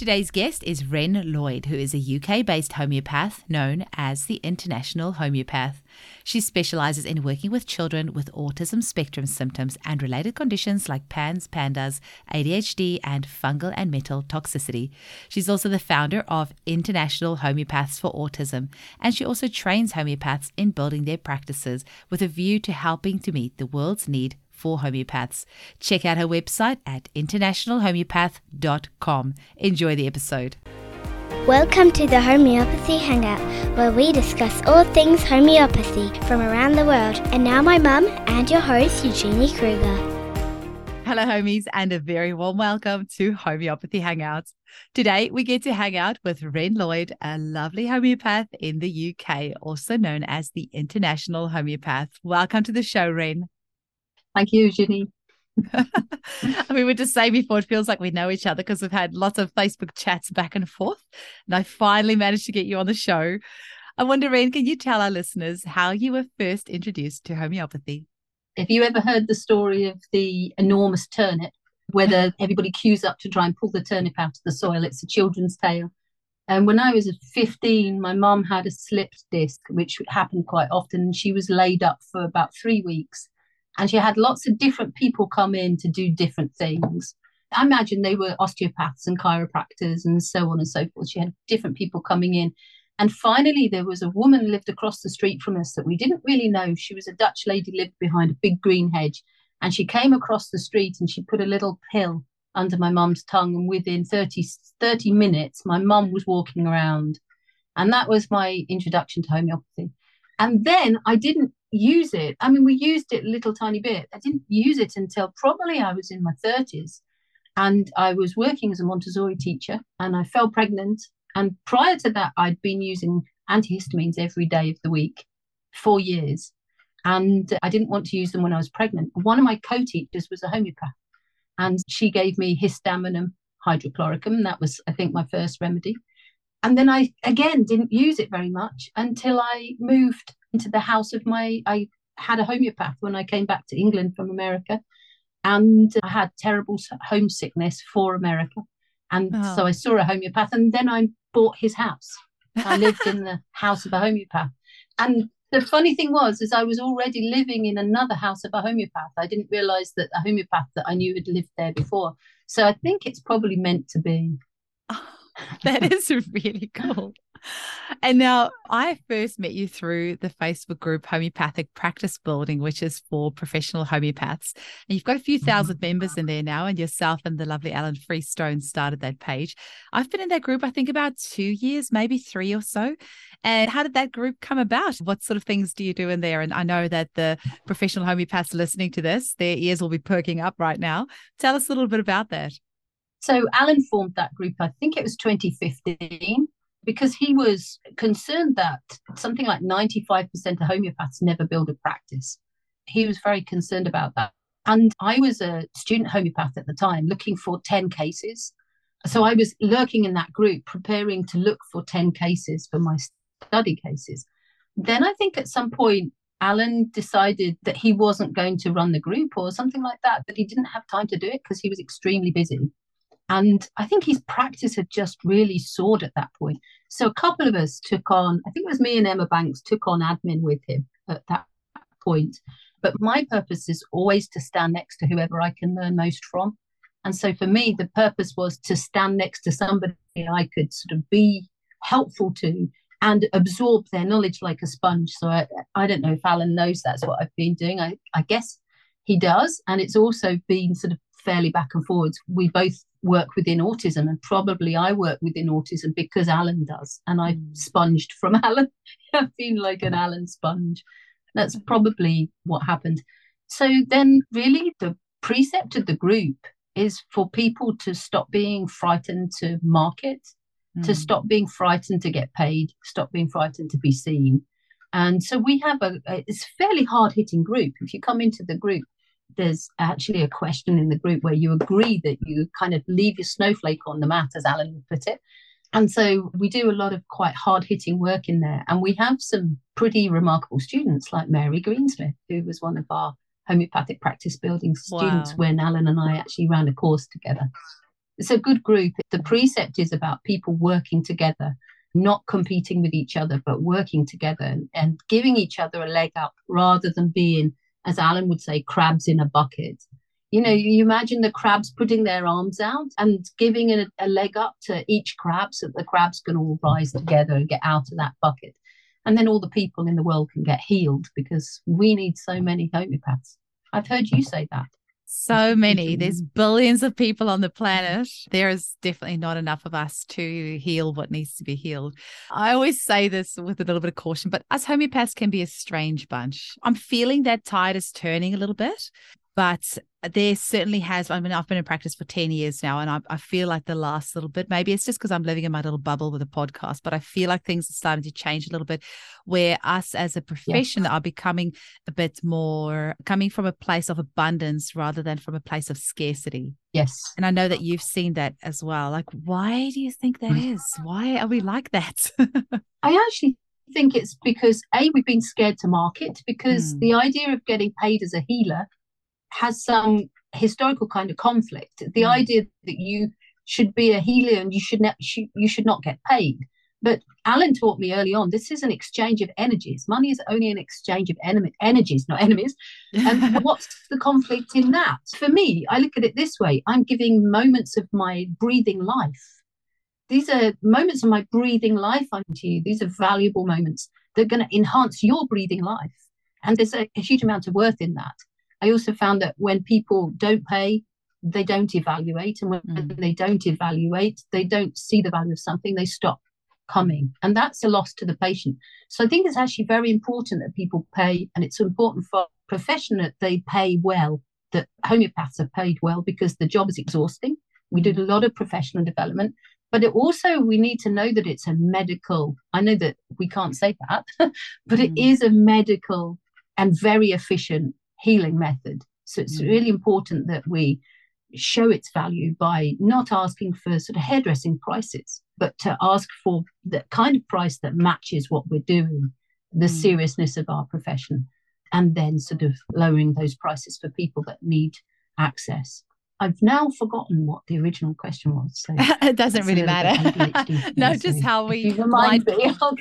Today's guest is Ren Lloyd, who is a UK based homeopath known as the International Homeopath. She specializes in working with children with autism spectrum symptoms and related conditions like PANS, PANDAS, ADHD, and fungal and metal toxicity. She's also the founder of International Homeopaths for Autism, and she also trains homeopaths in building their practices with a view to helping to meet the world's need for homeopaths. Check out her website at internationalhomeopath.com. Enjoy the episode. Welcome to the Homeopathy Hangout, where we discuss all things homeopathy from around the world. And now, my mum and your host, Eugenie Kruger. Hello, homies, and a very warm welcome to Homeopathy Hangouts. Today, we get to hang out with Ren Lloyd, a lovely homeopath in the UK, also known as the International Homeopath. Welcome to the show, Ren. Thank you, Ginny. I mean, we were just say before it feels like we know each other because we've had lots of Facebook chats back and forth. And I finally managed to get you on the show. I wonder, Ren, can you tell our listeners how you were first introduced to homeopathy? Have you ever heard the story of the enormous turnip, whether everybody queues up to try and pull the turnip out of the soil? It's a children's tale. And when I was 15, my mum had a slipped disc, which happened quite often. And she was laid up for about three weeks and she had lots of different people come in to do different things. I imagine they were osteopaths and chiropractors and so on and so forth. She had different people coming in. And finally, there was a woman lived across the street from us that we didn't really know. She was a Dutch lady, lived behind a big green hedge. And she came across the street and she put a little pill under my mum's tongue. And within 30, 30 minutes, my mum was walking around. And that was my introduction to homeopathy. And then I didn't use it. I mean, we used it a little tiny bit. I didn't use it until probably I was in my 30s. And I was working as a Montessori teacher and I fell pregnant. And prior to that, I'd been using antihistamines every day of the week, for years. And I didn't want to use them when I was pregnant. One of my co teachers was a homeopath and she gave me histaminum hydrochloricum. That was, I think, my first remedy. And then I, again, didn't use it very much until I moved into the house of my, I had a homeopath when I came back to England from America. And I had terrible homesickness for America. And oh. so I oh. saw a homeopath and then I bought his house. I lived in the house of a homeopath. And the funny thing was, is I was already living in another house of a homeopath. I didn't realize that a homeopath that I knew had lived there before. So I think it's probably meant to be. Oh, that is really cool. And now I first met you through the Facebook group Homeopathic Practice Building, which is for professional homeopaths. And you've got a few 1000 mm-hmm. members in there now, and yourself and the lovely Alan Freestone started that page. I've been in that group, I think, about two years, maybe three or so. And how did that group come about? What sort of things do you do in there? And I know that the professional homeopaths listening to this, their ears will be perking up right now. Tell us a little bit about that. So Alan formed that group, I think it was 2015 because he was concerned that something like 95% of homeopaths never build a practice. He was very concerned about that. And I was a student homeopath at the time looking for 10 cases. So I was lurking in that group, preparing to look for 10 cases for my study cases. Then I think at some point, Alan decided that he wasn't going to run the group or something like that, that he didn't have time to do it because he was extremely busy. And I think his practice had just really soared at that point. So a couple of us took on, I think it was me and Emma Banks took on admin with him at that point. But my purpose is always to stand next to whoever I can learn most from. And so for me, the purpose was to stand next to somebody I could sort of be helpful to and absorb their knowledge like a sponge. So I, I don't know if Alan knows that's what I've been doing. I, I guess he does. And it's also been sort of fairly back and forwards. We both work within autism, and probably I work within autism because Alan does, and I mm. sponged from Alan. I've been like an Alan sponge. That's probably what happened. So then, really, the precept of the group is for people to stop being frightened to market, mm. to stop being frightened to get paid, stop being frightened to be seen. And so we have a, a it's a fairly hard hitting group. If you come into the group, there's actually a question in the group where you agree that you kind of leave your snowflake on the mat, as Alan would put it. And so we do a lot of quite hard hitting work in there. And we have some pretty remarkable students like Mary Greensmith, who was one of our homeopathic practice building students wow. when Alan and I actually ran a course together. It's a good group. The precept is about people working together, not competing with each other, but working together and, and giving each other a leg up rather than being, as Alan would say, crabs in a bucket. You know, you imagine the crabs putting their arms out and giving a, a leg up to each crab so that the crabs can all rise together and get out of that bucket. And then all the people in the world can get healed because we need so many homeopaths. I've heard you say that. So many. Mm-hmm. There's billions of people on the planet. There is definitely not enough of us to heal what needs to be healed. I always say this with a little bit of caution, but us homeopaths can be a strange bunch. I'm feeling that tide is turning a little bit but there certainly has. I mean, I've been in practice for 10 years now, and I, I feel like the last little bit, maybe it's just because I'm living in my little bubble with a podcast, but I feel like things are starting to change a little bit where us as a profession are becoming a bit more coming from a place of abundance rather than from a place of scarcity. Yes. And I know that you've seen that as well. Like, why do you think that is? Why are we like that? I actually think it's because A, we've been scared to market because mm. the idea of getting paid as a healer has some historical kind of conflict. The mm. idea that you should be a healer and you should not you should not get paid. But Alan taught me early on this is an exchange of energies. Money is only an exchange of en- energies, not enemies. And what's the conflict in that? For me, I look at it this way I'm giving moments of my breathing life. These are moments of my breathing life unto you. These are valuable moments that are going to enhance your breathing life. And there's a, a huge amount of worth in that. I also found that when people don't pay, they don't evaluate. And when mm. they don't evaluate, they don't see the value of something, they stop coming. And that's a loss to the patient. So I think it's actually very important that people pay, and it's important for profession that they pay well, that homeopaths are paid well because the job is exhausting. We did a lot of professional development, but it also we need to know that it's a medical. I know that we can't say that, but mm. it is a medical and very efficient healing method. So it's mm. really important that we show its value by not asking for sort of hairdressing prices, but to ask for the kind of price that matches what we're doing, the mm. seriousness of our profession, and then sort of lowering those prices for people that need access. I've now forgotten what the original question was. So it doesn't really matter. no, just how we why,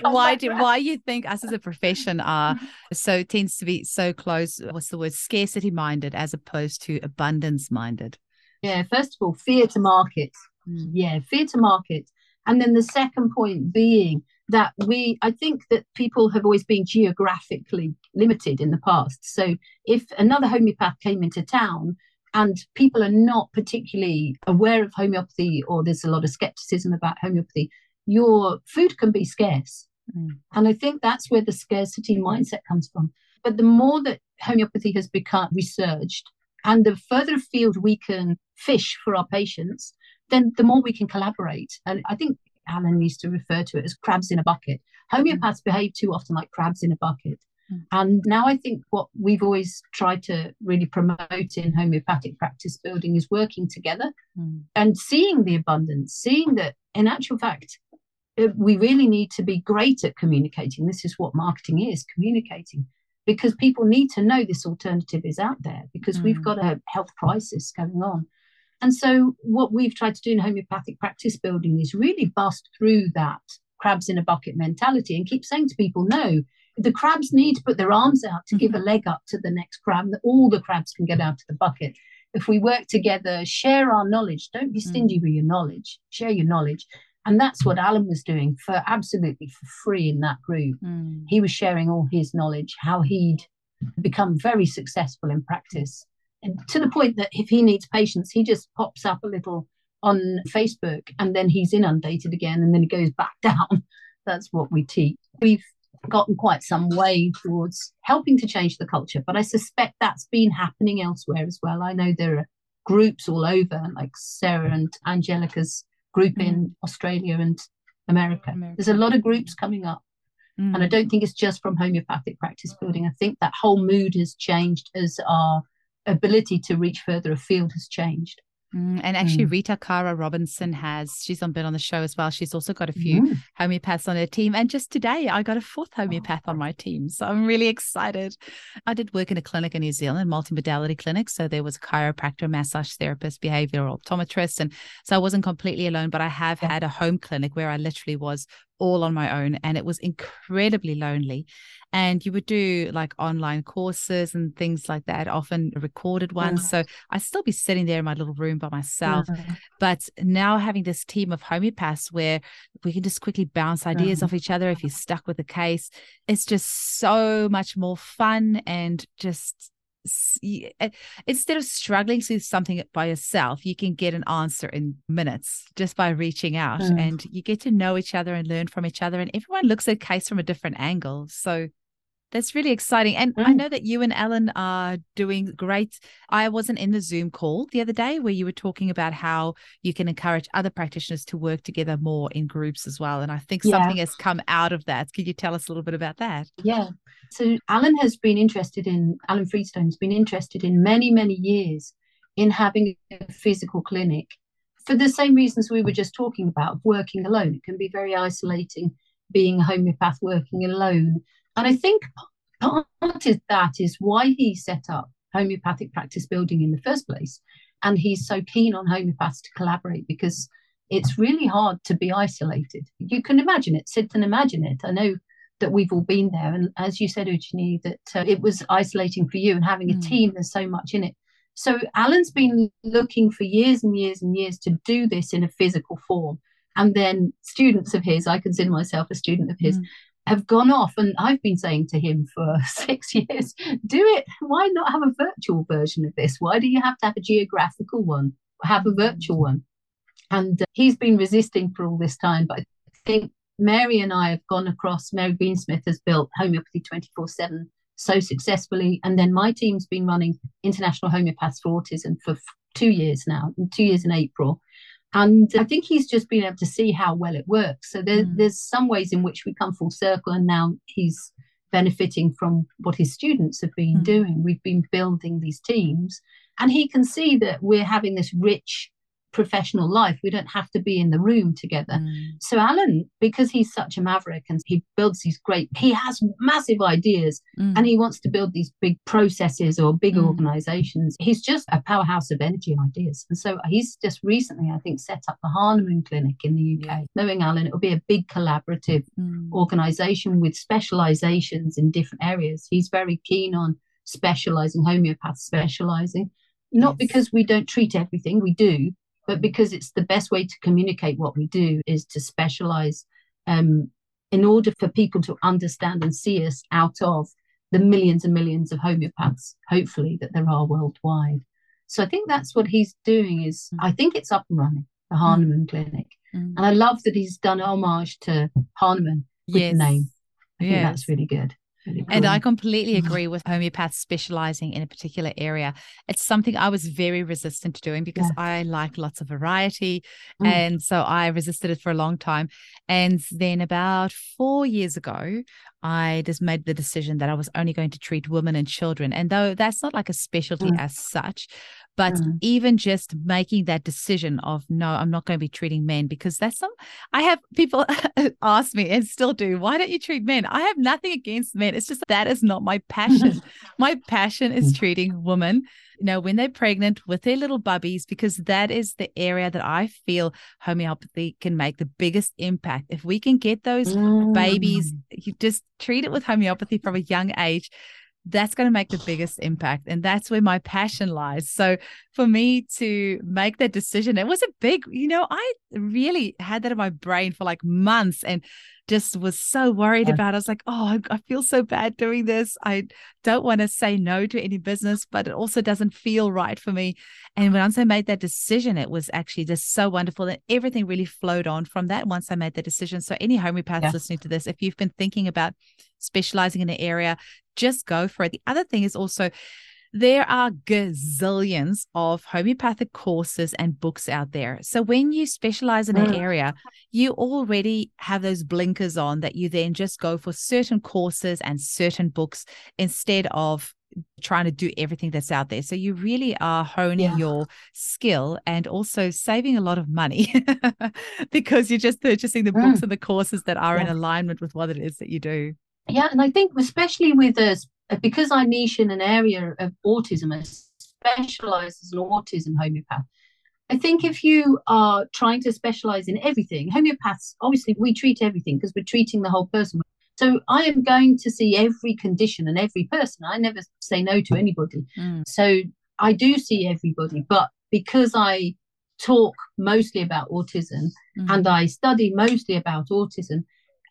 why do why you think us as a profession are so tends to be so close. What's the word? Scarcity minded as opposed to abundance minded. Yeah, first of all, fear to market. Mm. Yeah, fear to market. And then the second point being that we, I think that people have always been geographically limited in the past. So if another homeopath came into town, and people are not particularly aware of homeopathy or there's a lot of skepticism about homeopathy, your food can be scarce. Mm. And I think that's where the scarcity mindset comes from. But the more that homeopathy has become researched and the further afield we can fish for our patients, then the more we can collaborate. And I think Alan used to refer to it as crabs in a bucket. Homeopaths mm. behave too often like crabs in a bucket. Mm. And now I think what we've always tried to really promote in homeopathic practice building is working together mm. and seeing the abundance, seeing that in actual fact, uh, we really need to be great at communicating. This is what marketing is communicating because people need to know this alternative is out there because mm. we've got a health crisis going on. And so, what we've tried to do in homeopathic practice building is really bust through that crabs in a bucket mentality and keep saying to people, no, the crabs need to put their arms out to give a mm-hmm. leg up to the next crab that all the crabs can get out of the bucket. If we work together share our knowledge. Don't be stingy mm. with your knowledge. Share your knowledge. And that's what alan was doing for absolutely for free in that group. Mm. he was sharing all his knowledge how he'd become very successful in practice. And to the point that if he needs patients he just pops up a little on facebook and then he's inundated again and then he goes back down. That's what we teach. We've gotten quite some way towards helping to change the culture. But I suspect that's been happening elsewhere as well. I know there are groups all over, like Sarah and Angelica's group mm. in Australia and America. America. There's a lot of groups coming up. Mm. And I don't think it's just from homeopathic practice building. I think that whole mood has changed as our ability to reach further afield has changed. Mm, and actually, Mm. Rita Cara Robinson has, she's on been on the show as well. She's also got a few Mm. homeopaths on her team. And just today, I got a fourth homeopath on my team. So I'm really excited. I did work in a clinic in New Zealand, multimodality clinic. So there was a chiropractor, massage therapist, behavioral optometrist. And so I wasn't completely alone, but I have Yeah. had a home clinic where I literally was all on my own and it was incredibly lonely. And you would do like online courses and things like that, often recorded ones. Mm. So I'd still be sitting there in my little room by myself. Mm. But now having this team of homeopaths where we can just quickly bounce ideas off each other if you're stuck with a case, it's just so much more fun and just instead of struggling through something by yourself, you can get an answer in minutes just by reaching out Mm. and you get to know each other and learn from each other. And everyone looks at a case from a different angle. So that's really exciting. And I Mm. know that you and Ellen are doing great. I wasn't in the Zoom call the other day where you were talking about how you can encourage other practitioners to work together more in groups as well. And I think Yeah. something has come out of that. Could you tell us a little bit about that? Yeah. So Alan has been interested in, Alan Freestone has been interested in many, many years in having a physical clinic for the same reasons we were just talking about, working alone. It can be very isolating being a homeopath working alone. And I think part of that is why he set up homeopathic practice building in the first place. And he's so keen on homeopaths to collaborate because it's really hard to be isolated. You can imagine it, sit and imagine it. I know that we've all been there. And as you said, Eugenie, that uh, it was isolating for you and having a Mm. team, there's so much in it. So Alan's been looking for years and years and years to do this in a physical form. And then students of his, I consider myself a student of his, Mm. Have gone off. And I've been saying to him for six years, do it. Why not have a virtual version of this? Why do you have to have a geographical one? Have a virtual one. And uh, he's been resisting for all this time. But I think Mary and I have gone across, Mary Greensmith has built homeopathy 24 7 so successfully. And then my team's been running International Homeopaths for Autism for two years now, two years in April. And I think he's just been able to see how well it works. So there, Mm. there's some ways in which we come full circle, and now he's benefiting from what his students have been Mm. doing. We've been building these teams, and he can see that we're having this rich professional life. We don't have to be in the room together. Mm. So Alan, because he's such a maverick and he builds these great, he has massive ideas Mm. and he wants to build these big processes or big Mm. organizations. He's just a powerhouse of energy and ideas. And so he's just recently, I think, set up the Hahnemann Clinic in the UK. Knowing Alan, it will be a big collaborative Mm. organization with specializations in different areas. He's very keen on specializing, homeopath specializing, not Yes. because we don't treat everything, we do, but because it's the best way to communicate what we do is to specialize um, in order for people to understand and see us out of the millions and millions of homeopaths, hopefully, that there are worldwide. So I think that's what he's doing is Mm. I think it's up and running, the Hahnemann Clinic. Mm. And I love that he's done homage to Hahnemann with Yes. the name. I think Yes. that's really good. And. I completely agree with homeopaths specializing in a particular area. It's something I was very resistant to doing because Yeah. I like lots of variety. Mm. And so I resisted it for a long time. And then about four years ago, I just made the decision that I was only going to treat women and children. And though that's not like a specialty Mm. as such, but Mm. even just making that decision of no, I'm not going to be treating men because that's not, I have people ask me and still do, why don't you treat men? I have nothing against men. It's just that is not my passion. my passion is Mm. treating women, you know, when they're pregnant with their little bubbies, because that is the area that I feel homeopathy can make the biggest impact. If we can get those babies, Mm. you just treat it with homeopathy from a young age. That's going to make the biggest impact. And that's where my passion lies. So, for me to make that decision, it was a big, you know, I really had that in my brain for like months and just was so worried about it. I was like, oh, I, I feel so bad doing this. I don't want to say no to any business, but it also doesn't feel right for me. And once I made that decision, it was actually just so wonderful that everything really flowed on from that once I made the decision. So, any homeopaths Yeah. listening to this, if you've been thinking about specializing in an area, just go for it. The other thing is also there are gazillions of homeopathic courses and books out there. So when you specialize in an Mm. area, you already have those blinkers on that you then just go for certain courses and certain books instead of trying to do everything that's out there. So you really are honing yeah. your skill and also saving a lot of money because you're just purchasing the books mm. and the courses that are yeah. in alignment with what it is that you do. Yeah, and I think especially with us because I niche in an area of autism, I specialize as an autism homeopath. I think if you are trying to specialize in everything, homeopaths obviously we treat everything because we're treating the whole person. So I am going to see every condition and every person. I never say no to anybody. Mm. So I do see everybody, but because I talk mostly about autism mm. and I study mostly about autism,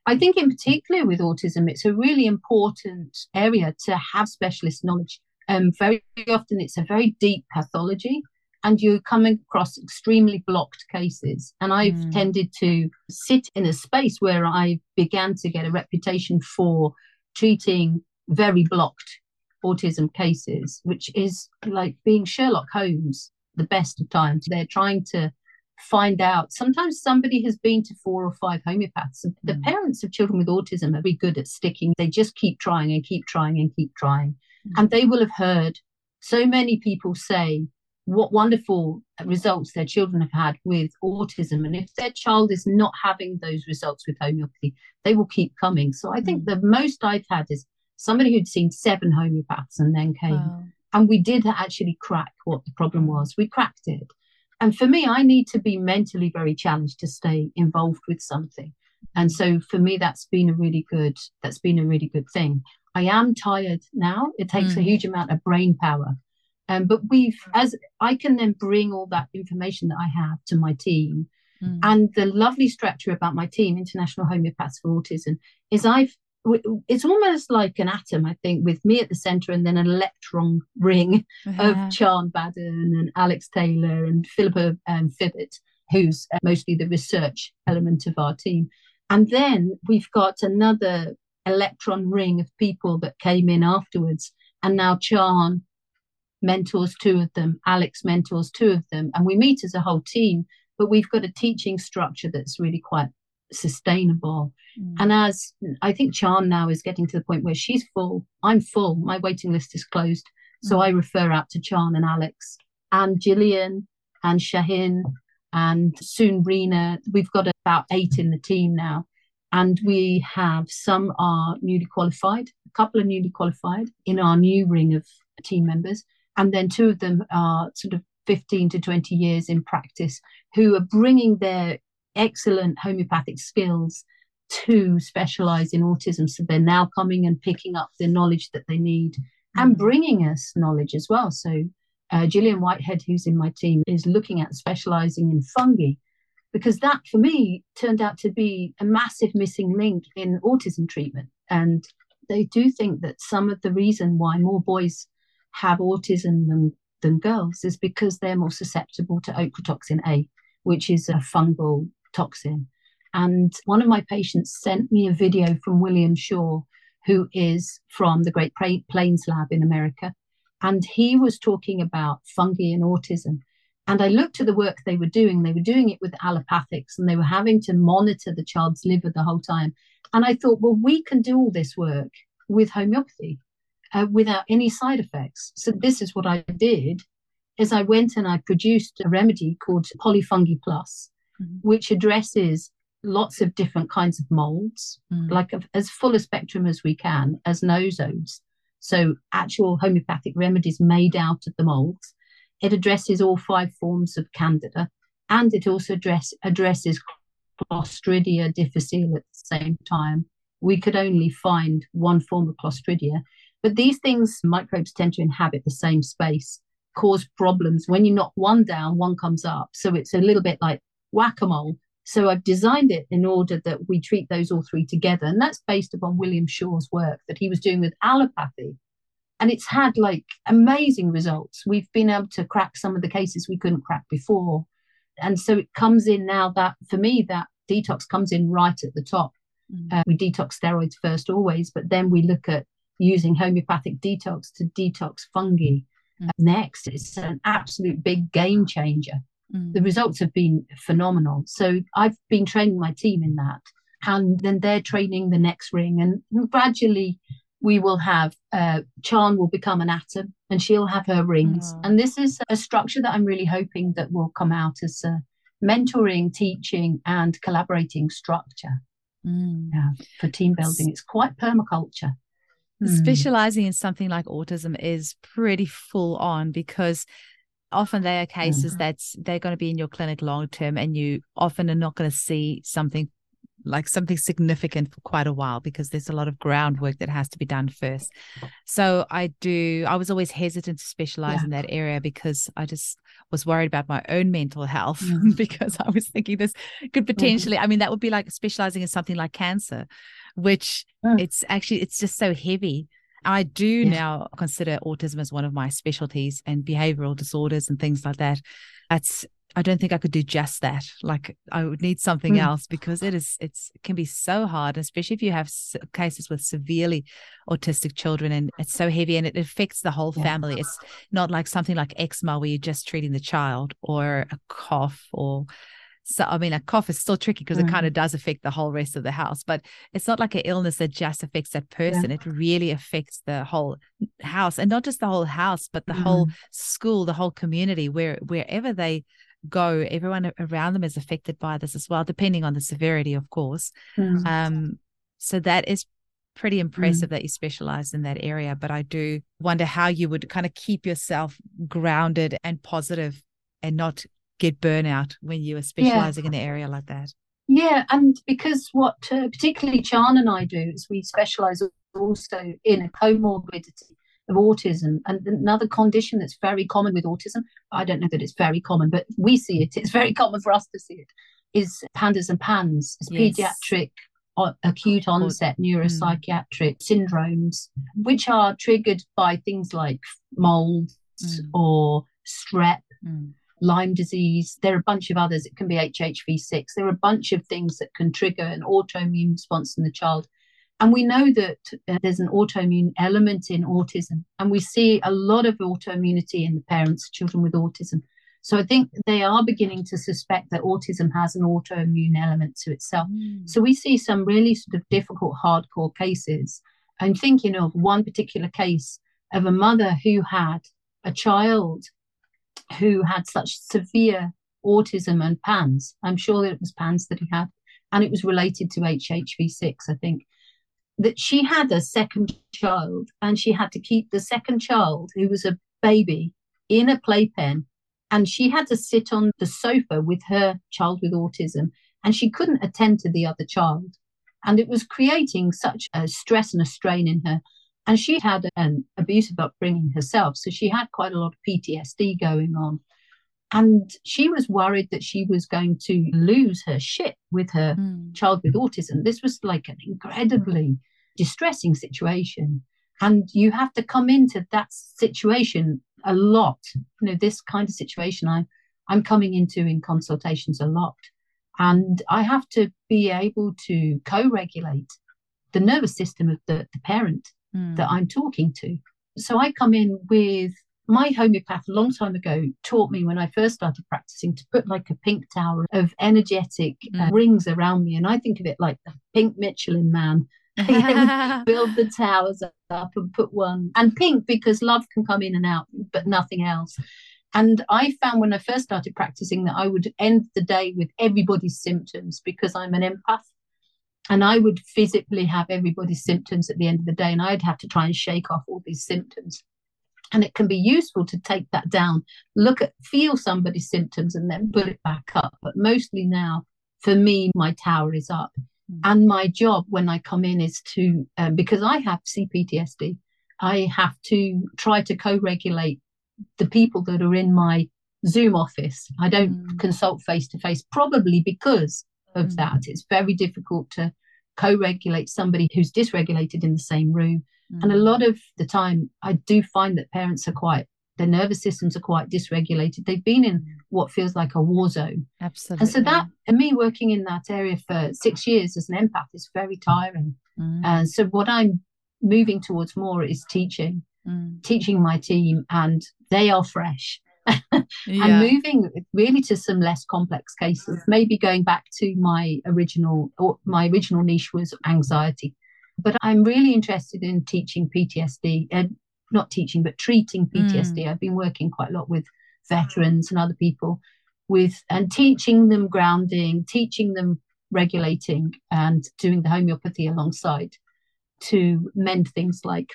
I think in particular with autism, it's a really important area to have specialist knowledge. Um, very often it's a very deep pathology and you're coming across extremely blocked cases. And I've mm. tended to sit in a space where I began to get a reputation for treating very blocked autism cases, which is like being Sherlock Holmes the best of times. They're trying to find out. Sometimes somebody has been to four or five homeopaths. Mm. The parents of children with autism are very good at sticking. They just keep trying and keep trying and keep trying. Mm. And they will have heard so many people say, what wonderful results their children have had with autism. And if their child is not having those results with homeopathy, they will keep coming. So I think mm. the most I've had is somebody who'd seen seven homeopaths and then came. Wow. And we did actually crack what the problem mm. was. We cracked it. And for me, I need to be mentally very challenged to stay involved with something. And so for me, that's been a really good, that's been a really good thing. I am tired now. It takes mm. a huge amount of brain power um, but we've, as I can then bring all that information that I have to my team. Mm. And the lovely structure about my team, International Homeopaths for Autism, is I've, it's almost like an atom, I think, with me at the center and then an electron ring of Charn Baden and Alex Taylor and Philippa um, Fibbett, who's uh, mostly the research element of our team. And then we've got another electron ring of people that came in afterwards. And now Charn mentors two of them, Alex mentors two of them, and we meet as a whole team. But we've got a teaching structure that's really quite sustainable. Mm. And as I think Charn now is getting to the point where she's full, I'm full, my waiting list is closed. So mm. I refer out to Charn and Alex and Gillian and Shahin and soon Rena. We've got about eight in the team now. And we have some are newly qualified, a couple are newly qualified in our new ring of team members and then two of them are sort of 15 to 20 years in practice who are bringing their excellent homeopathic skills to specialize in autism. So they're now coming and picking up the knowledge that they need and bringing us knowledge as well. So uh, Gillian Whitehead, who's in my team, is looking at specializing in fungi because that for me turned out to be a massive missing link in autism treatment. And they do think that some of the reason why more boys have autism than, than girls is because they're more susceptible to ochratoxin A, which is a fungal toxin. And one of my patients sent me a video from William Shaw, who is from the Great Plains Lab in America. And he was talking about fungi and autism. And I looked at the work they were doing. They were doing it with allopathics and they were having to monitor the child's liver the whole time. And I thought, well, we can do all this work with homeopathy uh, without any side effects. So this is what I did is I went and I produced a remedy called Polyfungi Plus, mm-hmm. which addresses lots of different kinds of molds, mm-hmm. like a, as full a spectrum as we can, as nosodes. So actual homeopathic remedies made out of the molds. It addresses all five forms of candida, and it also address, addresses Clostridia difficile at the same time. We could only find one form of Clostridia, but these things, microbes tend to inhabit the same space, cause problems. When you knock one down, one comes up. So it's a little bit like whack a mole. So I've designed it in order that we treat those all three together. And that's based upon William Shaw's work that he was doing with allopathy. And it's had like amazing results. We've been able to crack some of the cases we couldn't crack before. And so it comes in now that for me, that detox comes in right at the top. Mm. Uh, we detox steroids first always, but then we look at using homeopathic detox to detox fungi mm. next. It's an absolute big game changer. Mm. The results have been phenomenal. So I've been training my team in that. And then they're training the next ring. And gradually, we will have uh, Charn will become an atom and she'll have her rings. Oh. And this is a structure that I'm really hoping that will come out as a mentoring, teaching, and collaborating structure Mm. yeah, for team building. It's quite permaculture. Specializing in something like autism is pretty full on because often they are cases Mhm. that's they're going to be in your clinic long term and you often are not going to see something like something significant for quite a while because there's a lot of groundwork that has to be done first. So I do I was always hesitant to specialize Yeah. in that area because I just was worried about my own mental health Mhm. because I was thinking this could potentially I mean that would be like specializing in something like cancer which Mm. it's actually it's just so heavy. I do Yeah. now consider autism as one of my specialties and behavioral disorders and things like that. That's I don't think I could do just that. Like I would need something Mm. else because it is it's it can be so hard, especially if you have s- cases with severely autistic children and it's so heavy and it affects the whole Yeah. family. It's not like something like eczema where you're just treating the child or a cough or so I mean a cough is still tricky because it Mm. kind of does affect the whole rest of the house, but it's not like an illness that just affects that person. It really affects the whole house and not just the whole house, but the whole Mm. school, the whole community, where wherever they go, everyone around them is affected by this as well, depending on the severity, of course. Mm. Um, so that is pretty impressive that you specialize in that area. But I do wonder how you would kind of keep yourself grounded and positive and not get burnout when you are specializing in an area like that. Yeah, and because what uh, particularly Charn and I do is we specialize also in a comorbidity of autism and another condition that's very common with autism. I don't know that it's very common, but we see it. It's very common for us to see it. Is pandas and pans, it's Yes. pediatric o- acute onset neuropsychiatric syndromes, which are triggered by things like mold Mm. or strep Mm. Lyme disease. There are a bunch of others. It can be HHV6. There are a bunch of things that can trigger an autoimmune response in the child. And we know that uh, there's an autoimmune element in autism. And we see a lot of autoimmunity in the parents, children with autism. So I think they are beginning to suspect that autism has an autoimmune element to itself. Mm. So we see some really sort of difficult, hardcore cases. I'm thinking of one particular case of a mother who had a child who had such severe autism and PANS. I'm sure that it was PANS that he had, and it was related to HHV6, I think. That she had a second child, and she had to keep the second child, who was a baby, in a playpen, and she had to sit on the sofa with her child with autism, and she couldn't attend to the other child. And it was creating such a stress and a strain in her. And she had an abusive upbringing herself. So she had quite a lot of PTSD going on. And she was worried that she was going to lose her shit with her Mm. child with autism. This was like an incredibly distressing situation. And you have to come into that situation a lot. You know, this kind of situation I, I'm coming into in consultations a lot. And I have to be able to co regulate the nervous system of the, the parent Mm. that I'm talking to. So I come in with my homeopath a long time ago taught me when I first started practicing to put like a pink tower of energetic uh, Mm. rings around me. And I think of it like the pink Michelin man. Build the towers up and put one. And pink because love can come in and out, but nothing else. And I found when I first started practicing that I would end the day with everybody's symptoms because I'm an empath and I would physically have everybody's symptoms at the end of the day, and I'd have to try and shake off all these symptoms. And it can be useful to take that down, look at, feel somebody's symptoms, and then put it back up. But mostly now, for me, my tower is up. Mm. And my job when I come in is to, um, because I have CPTSD, I have to try to co regulate the people that are in my Zoom office. I don't Mm. consult face to face, probably because of Mm. that. It's very difficult to co regulate somebody who's dysregulated in the same room. And a Mm. lot of the time, I do find that parents are quite, their nervous systems are quite dysregulated. They've been in what feels like a war zone. Absolutely. And so that, and me working in that area for six years as an empath is very tiring. Mm. And so what I'm moving towards more is teaching, Mm. teaching my team, and they are fresh. Yeah. and moving really to some less complex cases maybe going back to my original or my original niche was anxiety But I'm really interested in teaching PTSD, uh, not teaching, but treating PTSD. Mm. I've been working quite a lot with veterans and other people with and teaching them grounding, teaching them regulating and doing the homeopathy alongside to mend things like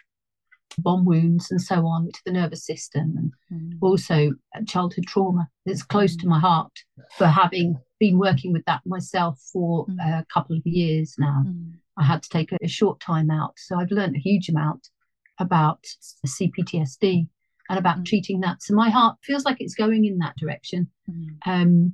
bomb wounds and so on to the nervous system and mm. also childhood trauma it's close mm. to my heart for having been working with that myself for mm. a couple of years now mm. i had to take a, a, short time out so i've learned a huge amount about cptsd and about mm. treating that so my heart feels like it's going in that direction mm. um,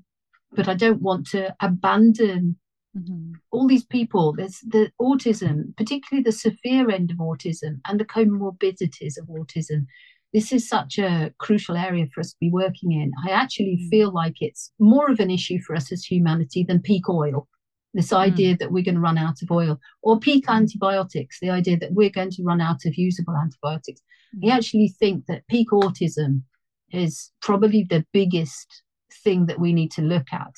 but i don't want to abandon Mm-hmm. All these people, there's the autism, particularly the severe end of autism and the comorbidities of autism. This is such a crucial area for us to be working in. I actually mm-hmm. feel like it's more of an issue for us as humanity than peak oil. This mm. idea mm. that we're going to run out of oil, or peak mm. antibiotics, the idea that we're going to run out of usable antibiotics. Mm. I actually think that peak autism is probably the biggest thing that we need to look at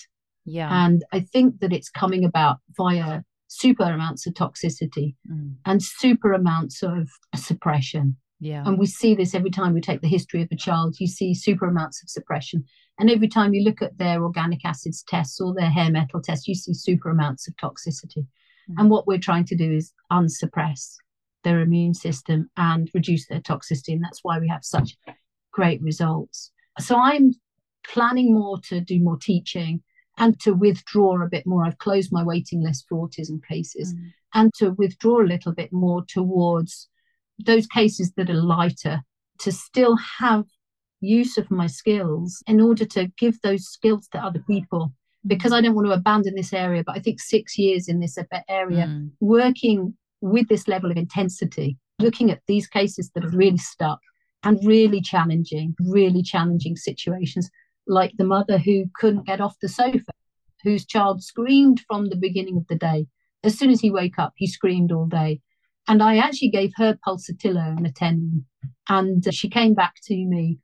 yeah. And I think that it's coming about via super amounts of toxicity mm. and super amounts of suppression. Yeah. And we see this every time we take the history of a child, you see super amounts of suppression. And every time you look at their organic acids tests or their hair metal tests, you see super amounts of toxicity. Mm. And what we're trying to do is unsuppress their immune system and reduce their toxicity. And that's why we have such great results. So I'm planning more to do more teaching and to withdraw a bit more. I've closed my waiting list for autism cases mm. and to withdraw a little bit more towards those cases that are lighter, to still have use of my skills in order to give those skills to other people mm. because I don't want to abandon this area. But I think six years in this area, mm. working with this level of intensity, looking at these cases that are really stuck and really challenging, really challenging situations, like the mother who couldn't get off the sofa, whose child screamed from the beginning of the day. As soon as he woke up, he screamed all day. And I actually gave her pulsatilla and attending. And uh, she came back to me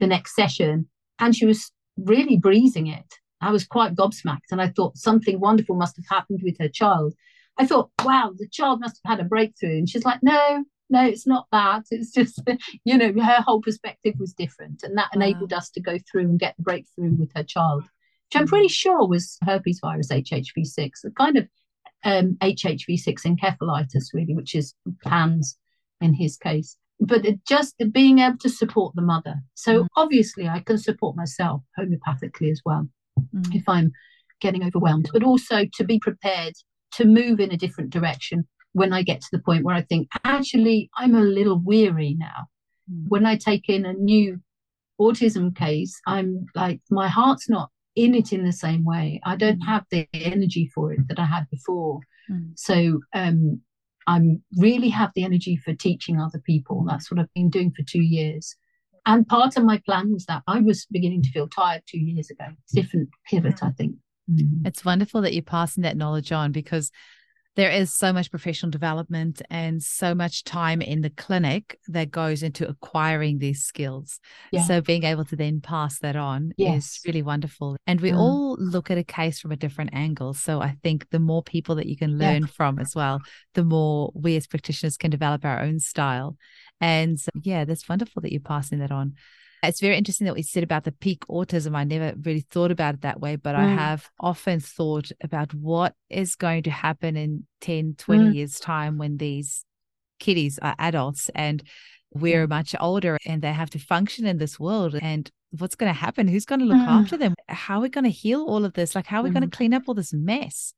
the next session and she was really breezing it. I was quite gobsmacked and I thought something wonderful must have happened with her child. I thought, wow, the child must have had a breakthrough. And she's like, no, no, it's not that. It's just, you know, her whole perspective was different. And that enabled wow. us to go through and get the breakthrough with her child, which I'm pretty sure was herpes virus HHV6, the kind of um, HHV6 encephalitis, really, which is PANS in his case. But just being able to support the mother. So mm. obviously, I can support myself homeopathically as well mm. if I'm getting overwhelmed, but also to be prepared to move in a different direction when I get to the point where I think, actually, I'm a little weary now. Mm. When I take in a new autism case, I'm like, my heart's not in it in the same way. I don't mm. have the energy for it that I had before. Mm. So um, I'm really have the energy for teaching other people. That's what I've been doing for two years. And part of my plan was that I was beginning to feel tired two years ago. Different pivot, I think. Mm. It's wonderful that you're passing that knowledge on because there is so much professional development and so much time in the clinic that goes into acquiring these skills. Yeah. So being able to then pass that on yes. is really wonderful. And we mm. all look at a case from a different angle. So I think the more people that you can learn yeah. from as well, the more we as practitioners can develop our own style. And yeah, that's wonderful that you're passing that on. It's very interesting that we said about the peak autism. I never really thought about it that way, but mm. I have often thought about what is going to happen in 10, 20 mm. years' time when these kiddies are adults and we're much older and they have to function in this world. And what's going to happen? Who's going to look mm. after them? How are we going to heal all of this? Like, how are we going to mm. clean up all this mess?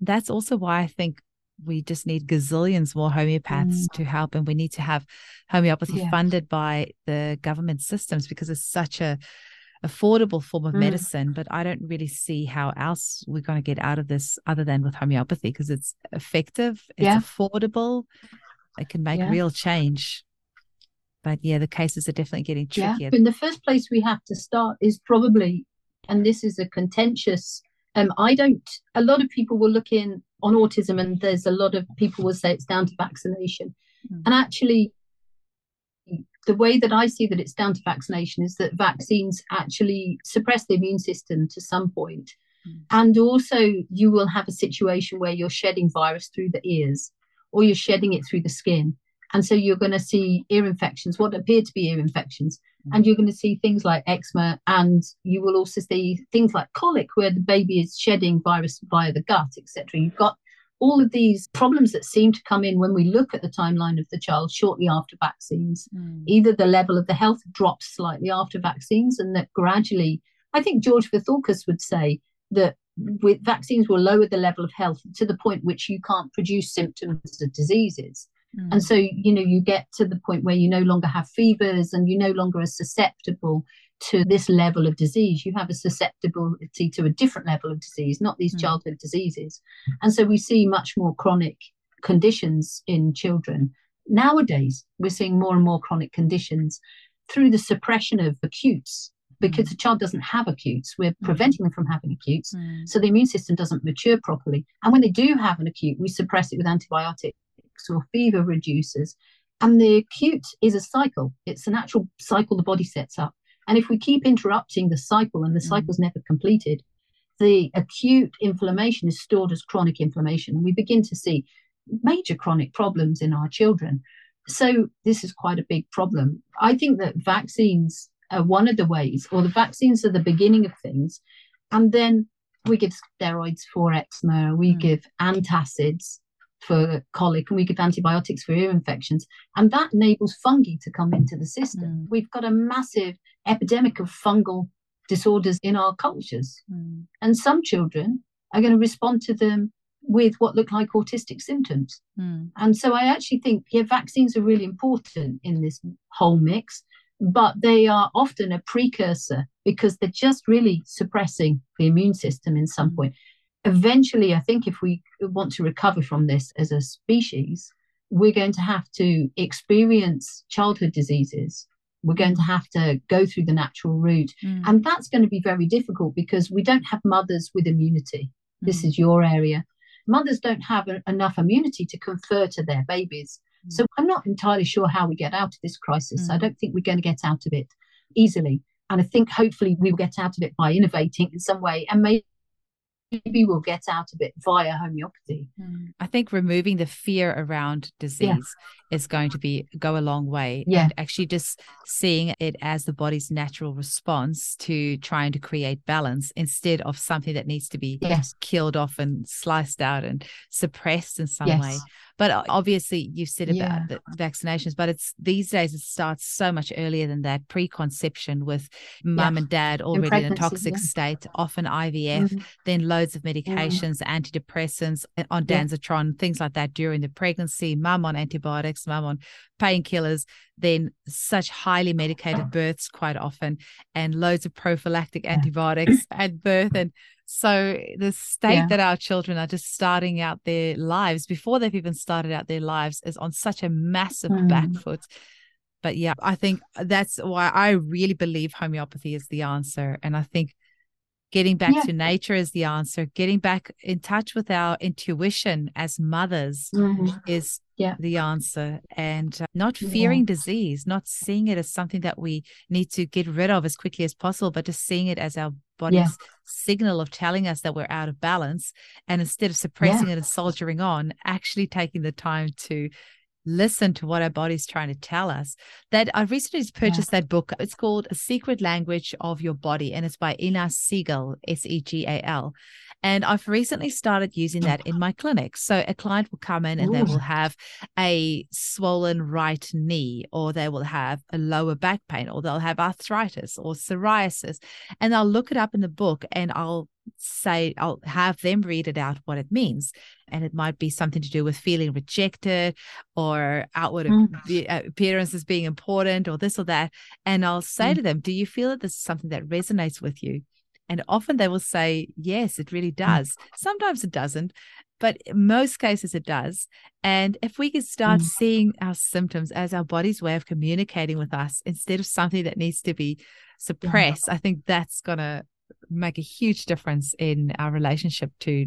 That's also why I think we just need gazillions more homeopaths mm. to help and we need to have homeopathy funded by the government systems because it's such a affordable form of mm. medicine but i don't really see how else we're going to get out of this other than with homeopathy because it's effective it's yeah. affordable it can make yeah. real change but yeah the cases are definitely getting trickier yeah. in the first place we have to start is probably and this is a contentious um, I don't. A lot of people will look in on autism, and there's a lot of people will say it's down to vaccination. Mm. And actually, the way that I see that it's down to vaccination is that vaccines actually suppress the immune system to some point. Mm. And also, you will have a situation where you're shedding virus through the ears, or you're shedding it through the skin. And so you're going to see ear infections, what appear to be ear infections. Mm. And you're going to see things like eczema, and you will also see things like colic, where the baby is shedding virus via the gut, etc. You've got all of these problems that seem to come in when we look at the timeline of the child shortly after vaccines. Mm. Either the level of the health drops slightly after vaccines, and that gradually, I think George Vithoulkas would say that with vaccines will lower the level of health to the point which you can't produce symptoms of diseases. Mm. And so, you know, you get to the point where you no longer have fevers and you no longer are susceptible to this level of disease. You have a susceptibility to a different level of disease, not these mm. childhood diseases. And so we see much more chronic conditions in children. Nowadays, we're seeing more and more chronic conditions through the suppression of acutes because mm. the child doesn't have acutes. We're mm. preventing them from having acutes. Mm. So the immune system doesn't mature properly. And when they do have an acute, we suppress it with antibiotics or fever reducers. And the acute is a cycle, it's a natural cycle the body sets up. And if we keep interrupting the cycle and the mm. cycle's never completed, the acute inflammation is stored as chronic inflammation. And we begin to see major chronic problems in our children. So this is quite a big problem. I think that vaccines are one of the ways, or the vaccines are the beginning of things. And then we give steroids for eczema, we mm. give antacids for colic and we give antibiotics for ear infections. And that enables fungi to come into the system. Mm. We've got a massive epidemic of fungal disorders in our cultures. Mm. And some children are going to respond to them with what look like autistic symptoms. Mm. And so I actually think, yeah, vaccines are really important in this whole mix, but they are often a precursor because they're just really suppressing the immune system in some mm. point eventually, I think if we want to recover from this as a species, we're going to have to experience childhood diseases. We're going to have to go through the natural route. Mm. And that's going to be very difficult because we don't have mothers with immunity. Mm. This is your area. Mothers don't have a, enough immunity to confer to their babies. Mm. So I'm not entirely sure how we get out of this crisis. I mm. don't think we're going to get out of it easily. And I think hopefully we will get out of it by innovating in some way and maybe maybe we'll get out of it via homeopathy. Hmm. I think removing the fear around disease yeah. is going to be go a long way. Yeah. And actually just seeing it as the body's natural response to trying to create balance instead of something that needs to be yes. killed off and sliced out and suppressed in some yes. way. But obviously, you've said about yeah. the vaccinations, but it's these days it starts so much earlier than that. Preconception with mum yeah. and dad already in, in a toxic yeah. state, often IVF, mm-hmm. then loads of medications, mm-hmm. antidepressants, uh, Ondansetron, things like that during the pregnancy. Mum on antibiotics, mum on painkillers, then such highly medicated births quite often, and loads of prophylactic antibiotics at birth and so the state yeah. that our children are just starting out their lives before they've even started out their lives is on such a massive mm. back foot. But yeah, I think that's why I really believe homeopathy is the answer. And I think getting back yeah. to nature is the answer. Getting back in touch with our intuition as mothers mm-hmm. is yeah. the answer. And uh, not fearing yeah. disease, not seeing it as something that we need to get rid of as quickly as possible, but just seeing it as our body's yeah. signal of telling us that we're out of balance. And instead of suppressing it and soldiering on, actually taking the time to listen to what our body's trying to tell us. That I recently purchased yeah. that book. It's called A Secret Language of Your Body, and it's by Inna Segal, S E G A L. And I've recently started using that in my clinic. So a client will come in and Ooh. they will have a swollen right knee, or they will have a lower back pain, or they'll have arthritis or psoriasis. And I'll look it up in the book and I'll say I'll have them read it out what it means and it might be something to do with feeling rejected or outward mm. Uh, appearances being important or this or that and I'll say mm. to them do you feel that this is something that resonates with you and often they will say yes it really mm. does mm. sometimes it doesn't but in most cases it does and if we can start mm. seeing our symptoms as our body's way of communicating with us instead of something that needs to be suppressed yeah. i think that's going to make a huge difference in our relationship to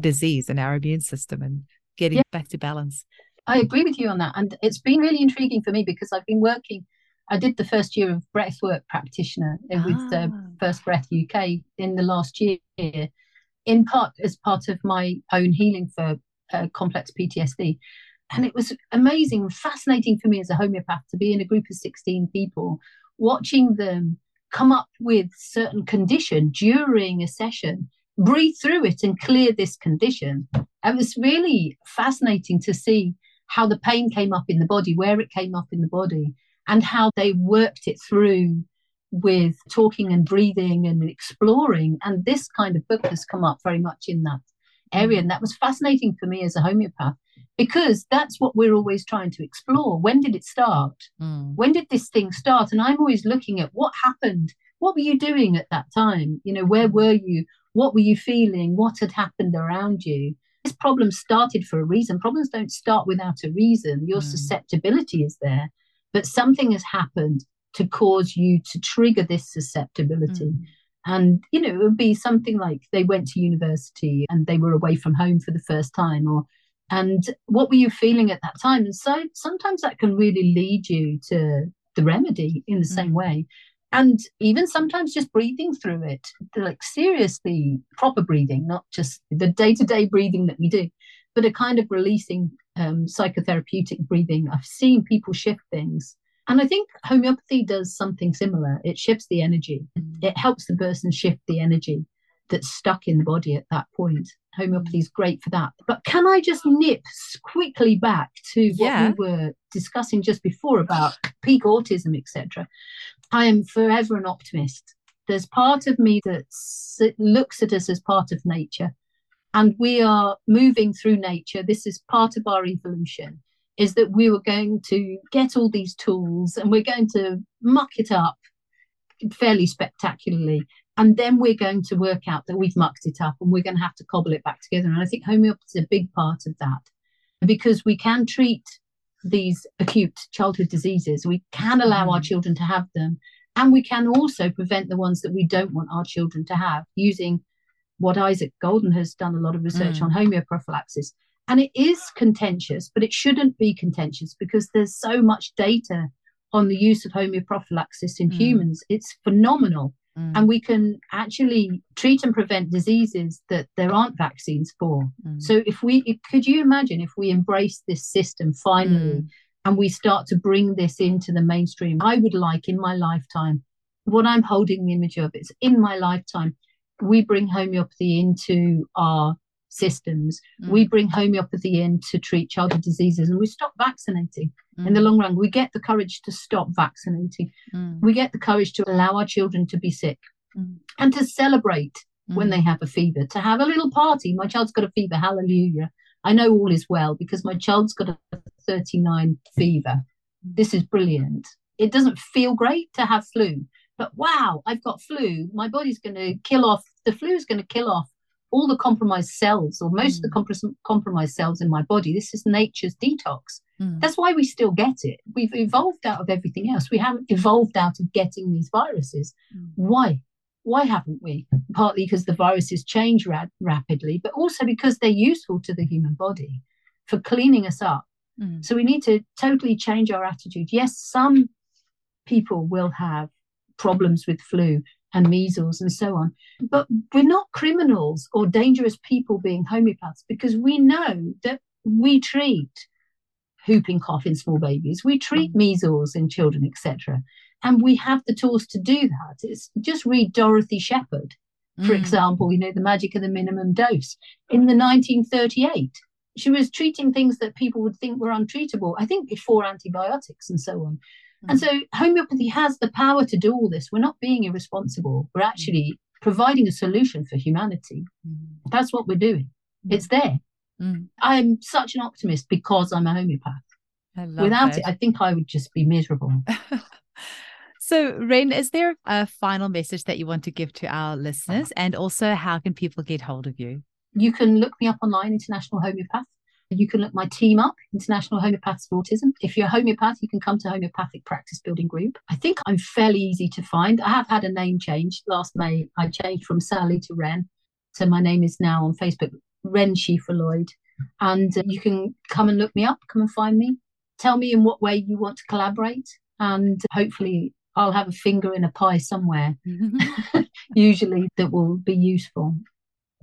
disease and our immune system and getting yeah. back to balance. I agree with you on that. And it's been really intriguing for me because I've been working, I did the first year of breathwork practitioner ah. with the First Breath UK in the last year, in part as part of my own healing for uh, complex PTSD. And it was amazing, fascinating for me as a homeopath to be in a group of 16 people, watching them come up with certain condition during a session, breathe through it and clear this condition. It was really fascinating to see how the pain came up in the body, where it came up in the body, and how they worked it through with talking and breathing and exploring. And this kind of book has come up very much in that area. Mm. And that was fascinating for me as a homeopath because that's what we're always trying to explore. When did it start? Mm. When did this thing start? And I'm always looking at what happened. What were you doing at that time? You know, where were you? What were you feeling? What had happened around you? This problem started for a reason. Problems don't start without a reason. Your mm. susceptibility is there, but something has happened to cause you to trigger this susceptibility. Mm. And, you know, it would be something like they went to university and they were away from home for the first time, or, and what were you feeling at that time? And so sometimes that can really lead you to the remedy in the mm. same way. And even sometimes just breathing through it, like seriously proper breathing, not just the day to day breathing that we do, but a kind of releasing um, psychotherapeutic breathing. I've seen people shift things and I think homeopathy does something similar. It shifts the energy, mm. it helps the person shift the energy that's stuck in the body at that point. Homeopathy is great for that. But can I just nip quickly back to what yeah. we were discussing just before about peak autism, etc.? I am forever an optimist. There's part of me that looks at us as part of nature, and we are moving through nature. This is part of our evolution is that we were going to get all these tools and we're going to muck it up fairly spectacularly. And then we're going to work out that we've mucked it up and we're going to have to cobble it back together. And I think homeopathy is a big part of that because we can treat these acute childhood diseases. We can allow mm. our children to have them. And we can also prevent the ones that we don't want our children to have using what Isaac Golden has done a lot of research mm. on homeoprophylaxis. And it is contentious, but it shouldn't be contentious because there's so much data on the use of homeoprophylaxis in mm. humans. It's phenomenal. Mm. And we can actually treat and prevent diseases that there aren't vaccines for. Mm. So, if we could you imagine if we embrace this system finally mm. and we start to bring this into the mainstream? I would like in my lifetime, what I'm holding the image of is in my lifetime, we bring homeopathy into our systems. Mm. We bring homeopathy in to treat childhood diseases and we stop vaccinating. Mm. In the mm. long run, we get the courage to stop vaccinating. Mm. We get the courage to allow our children to be sick mm. and to celebrate when they mm. have a fever, to have a little party. My child's got a fever, hallelujah. I know all is well because my child's got a 39 fever. This is brilliant. It doesn't feel great to have flu, but wow, I've got flu. My body's going to kill off, the flu is going to kill off all the compromised cells or most mm. of the comprom- compromised cells in my body. This is nature's detox. Mm. That's why we still get it. We've evolved out of everything else. We haven't evolved out of getting these viruses. Mm. Why? Why haven't we? Partly because the viruses change ra- rapidly, but also because they're useful to the human body for cleaning us up. Mm. So we need to totally change our attitude. Yes, some people will have problems with flu and measles and so on. But we're not criminals or dangerous people being homeopaths because we know that we treat whooping cough in small babies, we treat mm. measles in children, etc. And we have the tools to do that. It's just read Dorothy Shepherd, for mm. example, you know, the magic of the minimum dose. In the 1938, she was treating things that people would think were untreatable, I think before antibiotics and so on. And so homeopathy has the power to do all this. We're not being irresponsible. We're actually providing a solution for humanity. That's what we're doing. It's there. Mm. I'm such an optimist because I'm a homeopath. Without it. it, I think I would just be miserable. so, Ren, is there a final message that you want to give to our listeners? And also, how can people get hold of you? You can look me up online, International Homeopath. You can look my team up, International Homeopaths for Autism. If you're a homeopath, you can come to Homeopathic Practice Building Group. I think I'm fairly easy to find. I have had a name change. Last May, I changed from Sally to Ren. So my name is now on Facebook, Ren Schiefer Lloyd. And uh, you can come and look me up, come and find me. Tell me in what way you want to collaborate. And hopefully, I'll have a finger in a pie somewhere, usually that will be useful.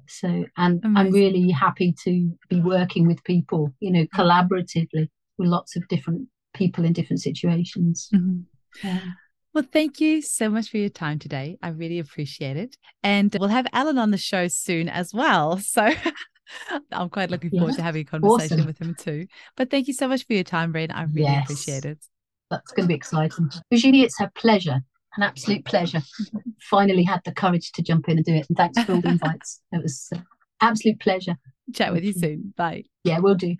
So, and Amazing. I'm really happy to be working with people, you know, collaboratively with lots of different people in different situations. Mm-hmm. Yeah. Well, thank you so much for your time today. I really appreciate it. And we'll have Alan on the show soon as well. So I'm quite looking forward yeah. to having a conversation awesome. with him too. But thank you so much for your time, Ren. I really yes. appreciate it. That's going to be exciting. Eugenie, it's a pleasure, an absolute pleasure. Finally had the courage to jump in and do it. And thanks for all the invites. It was absolute pleasure. Chat with you soon. Bye. Yeah, we'll do.